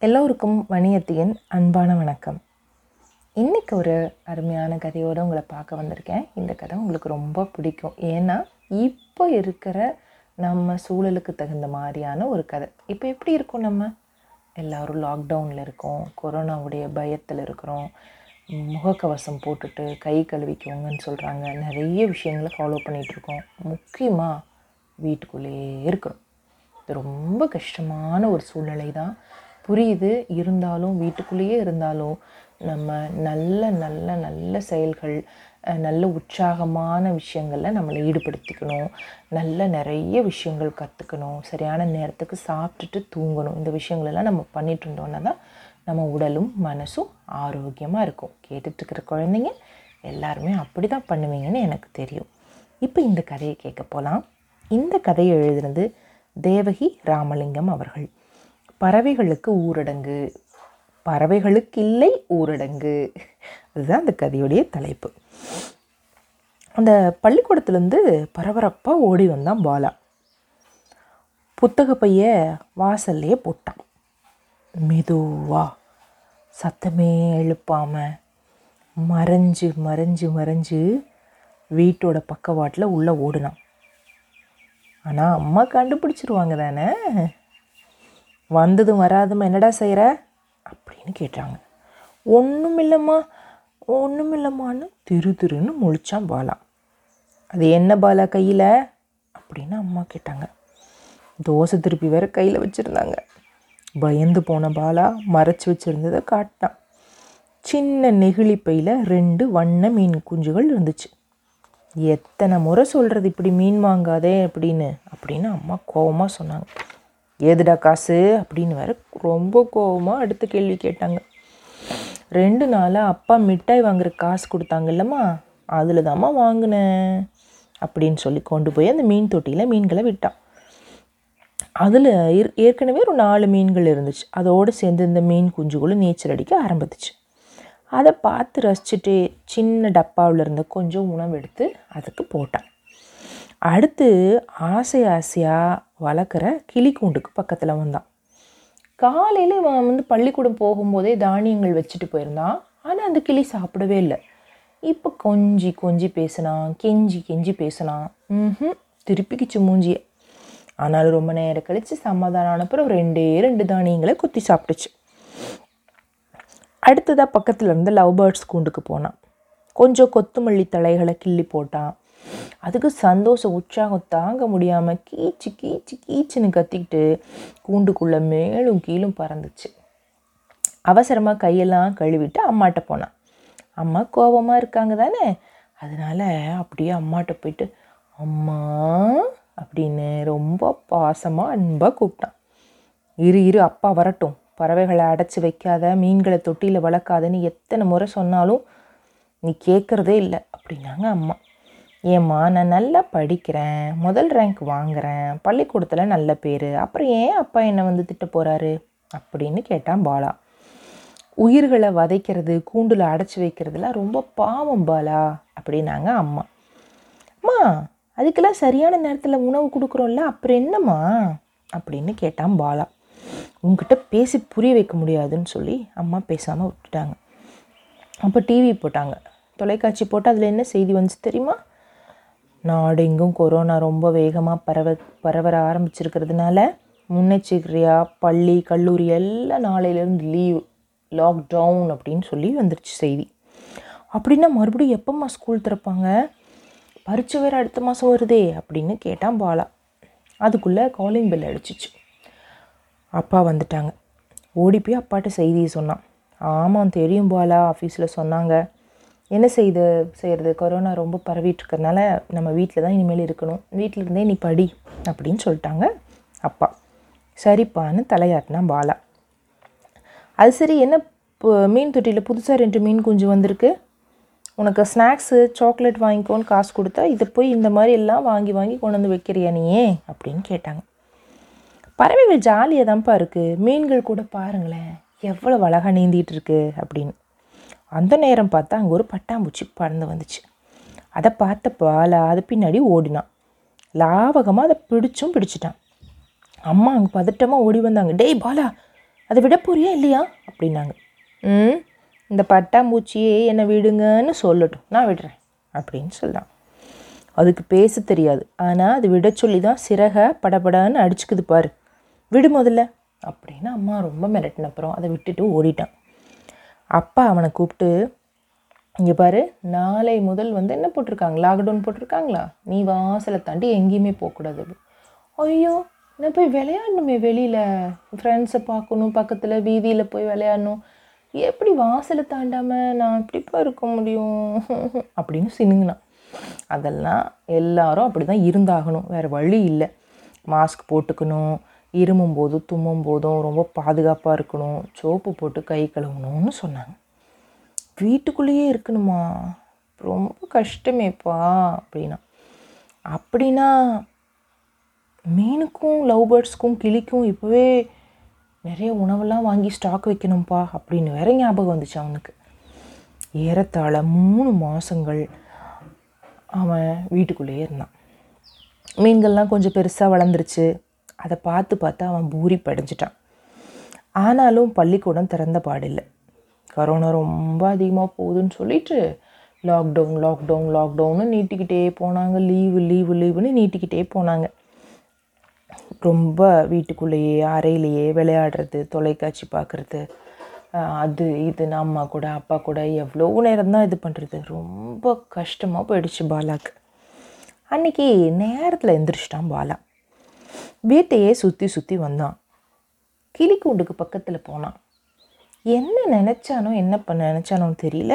எல்லோருக்கும் வணியத்தியின் அன்பான வணக்கம். இன்றைக்கி ஒரு அருமையான கதையோடு உங்களை பார்க்க வந்திருக்கேன். இந்த கதை உங்களுக்கு ரொம்ப பிடிக்கும். ஏன்னா இப்போ இருக்கிற நம்ம சூழலுக்கு தகுந்த மாதிரியான ஒரு கதை. இப்போ எப்படி இருக்கும் நம்ம? எல்லோரும் லாக்டவுனில் இருக்கோம். கொரோனாவுடைய பயத்தில் இருக்கிறோம். முகக்கவசம் போட்டுட்டு கை கழுவிக்கோங்கன்னு சொல்கிறாங்க நிறைய விஷயங்களை ஃபாலோ பண்ணிகிட்ருக்கோம் முக்கியமாக வீட்டுக்குள்ளேயே இருக்கிறோம். இது ரொம்ப கஷ்டமான ஒரு சூழ்நிலை தான் புரியுது இருந்தாலும் வீட்டுக்குள்ளேயே இருந்தாலும் நம்ம நல்ல நல்ல நல்ல செயல்கள் நல்ல உற்சாகமான விஷயங்களில் நம்மளை ஈடுபடுத்திக்கணும். நல்ல நிறைய விஷயங்கள் கற்றுக்கணும் சரியான நேரத்துக்கு சாப்பிட்டுட்டு தூங்கணும். இந்த விஷயங்களெல்லாம் நம்ம பண்ணிட்டு இருந்தோன்னா தான் நம்ம உடலும் மனசும் ஆரோக்கியமாக இருக்கும். கேட்டுட்ருக்கிற குழந்தைங்க எல்லாருமே அப்படி தான் பண்ணுவீங்கன்னு எனக்கு தெரியும். இப்போ இந்த கதையை கேட்க போகலாம் இந்த கதையை எழுதுனது தேவகி ராமலிங்கம் அவர்கள். பறவைகளுக்கு ஊரடங்கு. பறவைகளுக்கு இல்லை ஊரடங்கு. அதுதான் அந்த கதையுடைய தலைப்பு. அந்த பள்ளிக்கூடத்துலேருந்து பரபரப்பாக ஓடி வந்தான் பாலா. புத்தக பைய வாசல்லையே போட்டான். மெதுவா சத்தமே எழுப்பாமல் மறைஞ்சு மறைஞ்சு மறைஞ்சு வீட்டோட பக்கவாட்டில் உள்ளே ஓடுனான். ஆனால் அம்மா கண்டுபிடிச்சிருவாங்க தானே? வந்ததும் வராதும் என்னடா செய்கிற அப்படின்னு கேட்டாங்க. ஒன்றும் இல்லைம்மா ஒன்றும் இல்லைம்மான்னு திரு திருன்னு முழிச்சான் பாலா. அது என்ன பாலா கையில்? அப்படின்னு அம்மா கேட்டாங்க. தோசை திருப்பி வேறு கையில் வச்சுருந்தாங்க. பயந்து போன பாலா மறைச்சி வச்சுருந்ததை காட்டினான். சின்ன நெகிழி பையில் ரெண்டு வண்ண மீன் குஞ்சுகள் இருந்துச்சு. எத்தனை முறை சொல்கிறது இப்படி மீன் வாங்காதே அப்படின்னு அப்படின்னு அம்மா கோபமாக சொன்னாங்க. ஏதுடா காசு அப்படின்னு வேற ரொம்ப கோவமாக அடுத்த கேள்வி கேட்டாங்க. ரெண்டு நாளாக அப்பா மிட்டாய் வாங்குற காசு கொடுத்தாங்க இல்லைம்மா அதில் தாம்மா வாங்கினேன் அப்படின்னு சொல்லி கொண்டு போய் அந்த மீன் தொட்டியில் மீன்களை விட்டான். அதில் ஏற்கனவே ஒரு நாலு மீன்கள் இருந்துச்சு. அதோடு சேர்ந்து இந்த மீன் குஞ்சுகளும் நீச்சல் அடிக்க ஆரம்பித்துச்சு. அதை பார்த்து ரசிச்சுட்டு சின்ன டப்பாவில் இருந்த கொஞ்சம் உணவு எடுத்து அதுக்கு போட்டான். அடுத்து ஆசை ஆசையாக வளர்க்குற கிளி கூண்டுக்கு பக்கத்தில் வந்தான் காலையில் இவன் வந்து பள்ளிக்கூடம் போகும்போதே தானியங்கள் வச்சுட்டு போயிருந்தான் ஆனால் அந்த கிளி சாப்பிடவே இல்லை. இப்போ கொஞ்சி கொஞ்சி பேசினான் கெஞ்சி கெஞ்சி பேசினான். ம் திருப்பிக்கிச்சு மூஞ்சியை. ஆனாலும் ரொம்ப நேரம் கழித்து சமாதானம் அனுப்புறம் ரெண்டே ரெண்டு தானியங்களை குத்தி சாப்பிட்டுச்சு. அடுத்ததாக பக்கத்தில் இருந்து லவ் பேர்ட்ஸ் கூண்டுக்கு போனான். கொஞ்சம் கொத்துமல்லி தலைகளை கிள்ளி போட்டான். அதுக்கு சந்தோஷம் உற்சாகம் தாங்க முடியாமல் கீச்சு கீச்சு கீச்சுன்னு கத்திக்கிட்டு கூண்டுக்குள்ளே மேலும் கீழும் பறந்துச்சு. அவசரமாக கையெல்லாம் கழுவிட்டு அம்மாட்ட போனான். அம்மா கோபமாக இருக்காங்க தானே? அதனால் அப்படியே அம்மாட்ட போயிட்டு அம்மா அப்படின்னு ரொம்ப பாசமாக அன்பாக கூப்பிட்டான். இரு இரு அப்பா வரட்டும். பறவைகளை அடைச்சி வைக்காத மீன்களை தொட்டியில் வளர்க்காதன்னு எத்தனை முறை சொன்னாலும் நீ கேட்குறதே இல்லை அப்படின்னாங்க அம்மா. ஏம்மா நான் நல்லா படிக்கிறேன். முதல் ரேங்க் வாங்குறேன். பள்ளிக்கூடத்தில் நல்ல பேர். அப்புறம் ஏன் அப்பா என்னை வந்து திட்ட போகிறாரு அப்படின்னு கேட்டான் பாலா. உயிர்களை வதைக்கிறது கூண்டில் அடைச்சி வைக்கிறதுலாம் ரொம்ப பாவம் பாலா அப்படின்னாங்க அம்மா. அம்மா அதுக்கெல்லாம் சரியான நேரத்தில் உணவு கொடுக்குறோம்ல அப்புறம் என்னம்மா? அப்படின்னு கேட்டான் பாலா. உங்ககிட்ட பேசி புரிய வைக்க முடியாதுன்னு சொல்லி அம்மா பேசாமல் விட்டுட்டாங்க. அப்போ டிவி போட்டாங்க. தொலைக்காட்சி போட்டு அதில் என்ன செய்தி வந்துச்சு தெரியுமா? நாடெங்கும் கொரோனா ரொம்ப வேகமாக பரவ பரவர ஆரம்பிச்சிருக்கிறதுனால முன்னெச்சரிக்கையாக பள்ளி கல்லூரி எல்லாம் நாளையிலேருந்து லீவ் லாக்டவுன் அப்படின்னு சொல்லி வந்துருச்சு செய்தி. அப்படின்னா மறுபடியும் எப்போம்மா ஸ்கூல் திறப்பாங்க? பரீட்சை வேறு அடுத்த மாதம் வருதே அப்படின்னு கேட்டான் பாலா. அதுக்குள்ளே காலிங் பெல் அடிச்சிச்சு. அப்பா வந்துட்டாங்க. ஓடி போய் அப்பாட்ட செய்தியை சொன்னான். ஆமாம் தெரியும் பாலா ஆஃபீஸில் சொன்னாங்க. என்ன செய்து செய்கிறது கொரோனா ரொம்ப பரவிட்டு நம்ம வீட்டில் தான் இனிமேல் இருக்கணும். வீட்டில் இருந்தே நீ படி அப்படின்னு சொல்லிட்டாங்க அப்பா. சரிப்பான்னு தலையாட்டினா பாலா. அது சரி என்ன மீன் தொட்டியில் புதுசாக ரெண்டு மீன் குஞ்சு வந்திருக்கு. உனக்கு ஸ்நாக்ஸு சாக்லேட் வாங்கிக்கோன்னு காசு கொடுத்தா இதை போய் இந்த மாதிரி எல்லாம் வாங்கி வாங்கி கொண்டு வந்து வைக்கிறியா நீயே அப்படின்னு கேட்டாங்க. பறவைகள் ஜாலியாக தான்ப்பா இருக்குது மீன்கள் கூட பாருங்களேன் எவ்வளோ அழகாக நீந்திகிட்டு இருக்கு அப்படின்னு. அந்த நேரம் பார்த்தா அங்கே ஒரு பட்டாம்பூச்சி பறந்து வந்துச்சு. அதை பார்த்த பாலா அது பின்னாடி ஓடினான். லாவகமாக அதை பிடிச்சும் பிடிச்சிட்டான். அம்மா அங்கே பதட்டமாக ஓடி வந்தாங்க. டேய் பாலா அதை விட போறியா இல்லையா? அப்படின்னாங்க. ம் இந்த பட்டாம்பூச்சியே என்னை விடுங்கன்னு சொல்லட்டும். நான் விடுறேன் அப்படின்னு சொல்கிறான் அதுக்கு பேச தெரியாது. ஆனால் அது விட சொல்லி தான் சிறக படபடன்னு அடிச்சுக்குது பாரு. விடு முதல்ல அப்படின்னு அம்மா ரொம்ப மிரட்டின அப்புறம் அதை விட்டுட்டு ஓடிட்டான். அப்பா அவனை கூப்பிட்டு இங்கே பாரு நாளை முதல் வந்து என்ன போட்டிருக்காங்க? லாக்டவுன் போட்டிருக்காங்களா? நீ வாசலை தாண்டி எங்கேயுமே போகக்கூடாது. அப்படி. ஐயோ நான் போய் விளையாடணுமே வெளியில். ஃப்ரெண்ட்ஸை பார்க்கணும் பக்கத்தில் வீதியில் போய் விளையாடணும். எப்படி வாசலை தாண்டாமல் நான் எப்படிப்பா இருக்க முடியும்? அப்படின்னு சினுங்கினான். அதெல்லாம் எல்லாரும் அப்படி தான் இருந்தாகணும். வேறு வழி இல்லை. மாஸ்க் போட்டுக்கணும். இருமும் போதும் தும்மும் போதும் ரொம்ப பாதுகாப்பாக இருக்கணும். சோப்பு போட்டு கை கழுவணும்னு சொன்னாங்க. வீட்டுக்குள்ளேயே இருக்கணுமா? ரொம்ப கஷ்டமேப்பா அப்படின்னா. அப்படின்னா மீனுக்கும் லவ் பேர்ட்ஸ்க்கும் கிளிக்கும் இப்போவே நிறைய உணவெல்லாம் வாங்கி ஸ்டாக் வைக்கணும்ப்பா அப்படின்னு வேற ஞாபகம் வந்துச்சு அவனுக்கு. ஏறத்தாழ மூணு மாதங்கள் அவன் வீட்டுக்குள்ளேயே இருந்தான். மீன்கள்லாம் கொஞ்சம் பெருசாக வளர்ந்துருச்சு. அதை பார்த்து பார்த்து அவன் பூரி படைஞ்சிட்டான். ஆனாலும் பள்ளிக்கூடம் திறந்த பாடில்லை. கரோனா ரொம்ப அதிகமாக போகுதுன்னு சொல்லிட்டு லாக்டவுன் லாக்டவுன் லாக்டவுன்னு நீட்டிக்கிட்டே போனாங்க. லீவு லீவு லீவுன்னு நீட்டிக்கிட்டே போனாங்க. ரொம்ப வீட்டுக்குள்ளேயே அறையிலேயே விளையாடுறது தொலைக்காட்சி பார்க்குறது அது இது அம்மா கூட அப்பா கூட எவ்வளோ நேரம் தான் இது பண்ணுறது ரொம்ப கஷ்டமாக போயிடுச்சு பாலாக்கு. அன்றைக்கி நேரத்தில் எந்திரிச்சிட்டான் பாலா. வீட்டையே சுற்றி சுற்றி வந்தான். கிளிக்கூண்டுக்கு பக்கத்தில் போனான். என்ன நினச்சானோ என்ன பண்ண நினச்சானோ தெரியல.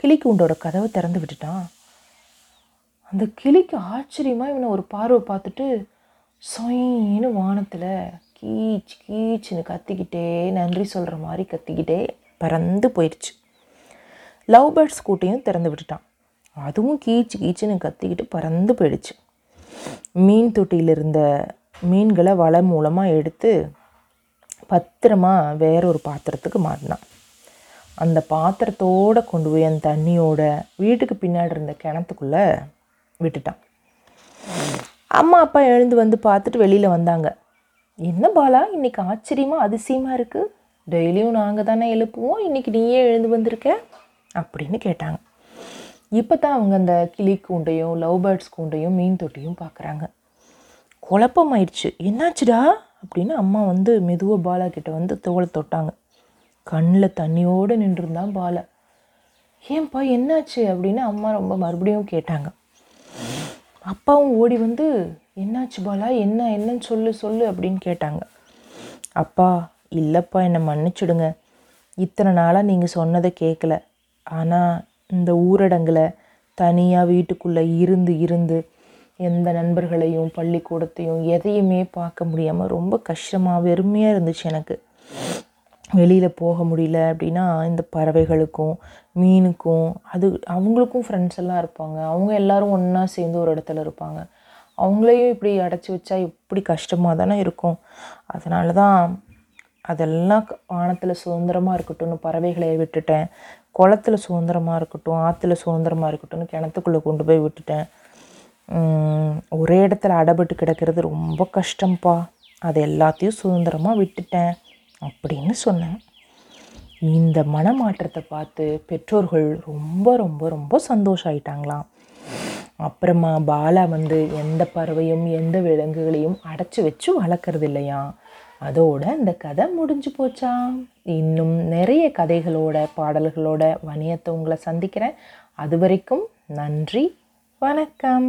கிளிக்கூண்டோட கதவை திறந்து விட்டுட்டான். அந்த கிளிக்கு ஆச்சரியமாக இவனை ஒரு பார்வை பார்த்துட்டு சொயின்னு வானத்தில் கீச் கீச்சுன்னு கத்திக்கிட்டே நன்றி சொல்கிற மாதிரி கத்திக்கிட்டே பறந்து போயிடுச்சு. லவ் பேர்ட்ஸ் கூட்டையும் திறந்து விட்டுட்டான். அதுவும் கீச்சு கீச்சுன்னு கத்திக்கிட்டு பறந்து போயிடுச்சு. மீன் தொட்டியில் இருந்த மீன்களை வலை மூலமாக எடுத்து பத்திரமா வேற ஒரு பாத்திரத்துக்கு மாட்டினான். அந்த பாத்திரத்தோடு கொண்டு போய் அந்த தண்ணியோட வீட்டுக்கு பின்னாடி இருந்த கிணத்துக்குள்ளே விட்டுட்டான். அம்மா அப்பா எழுந்து வந்து பார்த்துட்டு வெளியில் வந்தாங்க. என்ன பாலா இன்னைக்கு ஆச்சரியமாக அதிசயமாக இருக்குது டெய்லியும் நாங்கள் தானே எழுப்புவோம் இன்றைக்கி நீயே எழுந்து வந்திருக்க? அப்படின்னு கேட்டாங்க. இப்போ தான் அவங்க அந்த கிளி கூண்டையும் லவ் பேர்ட்ஸ் கூண்டையும் மீன் தொட்டியும் பார்க்குறாங்க குழப்பமாயிடுச்சு. என்னாச்சுடா? அப்படின்னு அம்மா வந்து மெதுவாக பாலா கிட்ட வந்து தோலை தொட்டாங்க. கண்ணில் தண்ணியோடு நின்றுருந்தான் பாலா. ஏன்பா என்னாச்சு? அப்படின்னு அம்மா ரொம்ப மறுபடியும் கேட்டாங்க. அப்பாவும் ஓடி வந்து என்னாச்சு பாலா? என்ன என்னன்னு சொல்லு சொல்லு அப்படின்னு கேட்டாங்க. அப்பா இல்லைப்பா என்னை மன்னிச்சுடுங்க. இத்தனை நாளாக நீங்கள் சொன்னதை கேட்கல ஆனால் இந்த ஊரடங்கில் தனியாக வீட்டுக்குள்ளே இருந்து இருந்து எந்த நண்பர்களையும் பள்ளிக்கூடத்தையும் எதையுமே பார்க்க முடியாமல் ரொம்ப கஷ்டமாக வெறுமையாக இருந்துச்சு எனக்கு. வெளியில் போக முடியல அப்படின்னா இந்த பறவைகளுக்கும் மீனுக்கும் அது அவங்களுக்கும் ஃப்ரெண்ட்ஸ் எல்லாம் இருப்பாங்க. அவங்க எல்லாரும் ஒன்றா சேர்ந்து ஒரு இடத்துல இருப்பாங்க. அவங்களையும் இப்படி அடைச்சி வச்சா இப்படி கஷ்டமாக தானே இருக்கும். அதனால தான் அதெல்லாம் வானத்தில் சுதந்திரமாக இருக்கட்டும்னு பறவைகளை விட்டுட்டேன். குளத்துல சுதந்திரமாக இருக்கட்டும் ஆற்றுல சுதந்திரமாக இருக்கட்டும்னு கிணத்துக்குள்ளே கொண்டு போய் விட்டுட்டேன். ஒரே இடத்துல அடைபட்டு கிடக்கிறது ரொம்ப கஷ்டம்ப்பா அது எல்லாத்தையும் சுதந்திரமாக விட்டுட்டேன் அப்படின்னு சொன்னேன். இந்த மனமாற்றத்தை பார்த்து பெற்றோர்கள் ரொம்ப ரொம்ப ரொம்ப சந்தோஷம் ஆயிட்டாங்களாம் அப்புறமா பாலா வந்து எந்த பறவையும் எந்த விலங்குகளையும் அடைச்சி வச்சு வளர்க்குறது இல்லையா? அதோட இந்த கதை முடிஞ்சு போச்சா? இன்னும் நிறைய கதைகளோட பாடல்களோட வணியத்தை உங்களை சந்திக்கிறேன். அது வரைக்கும் நன்றி வணக்கம்.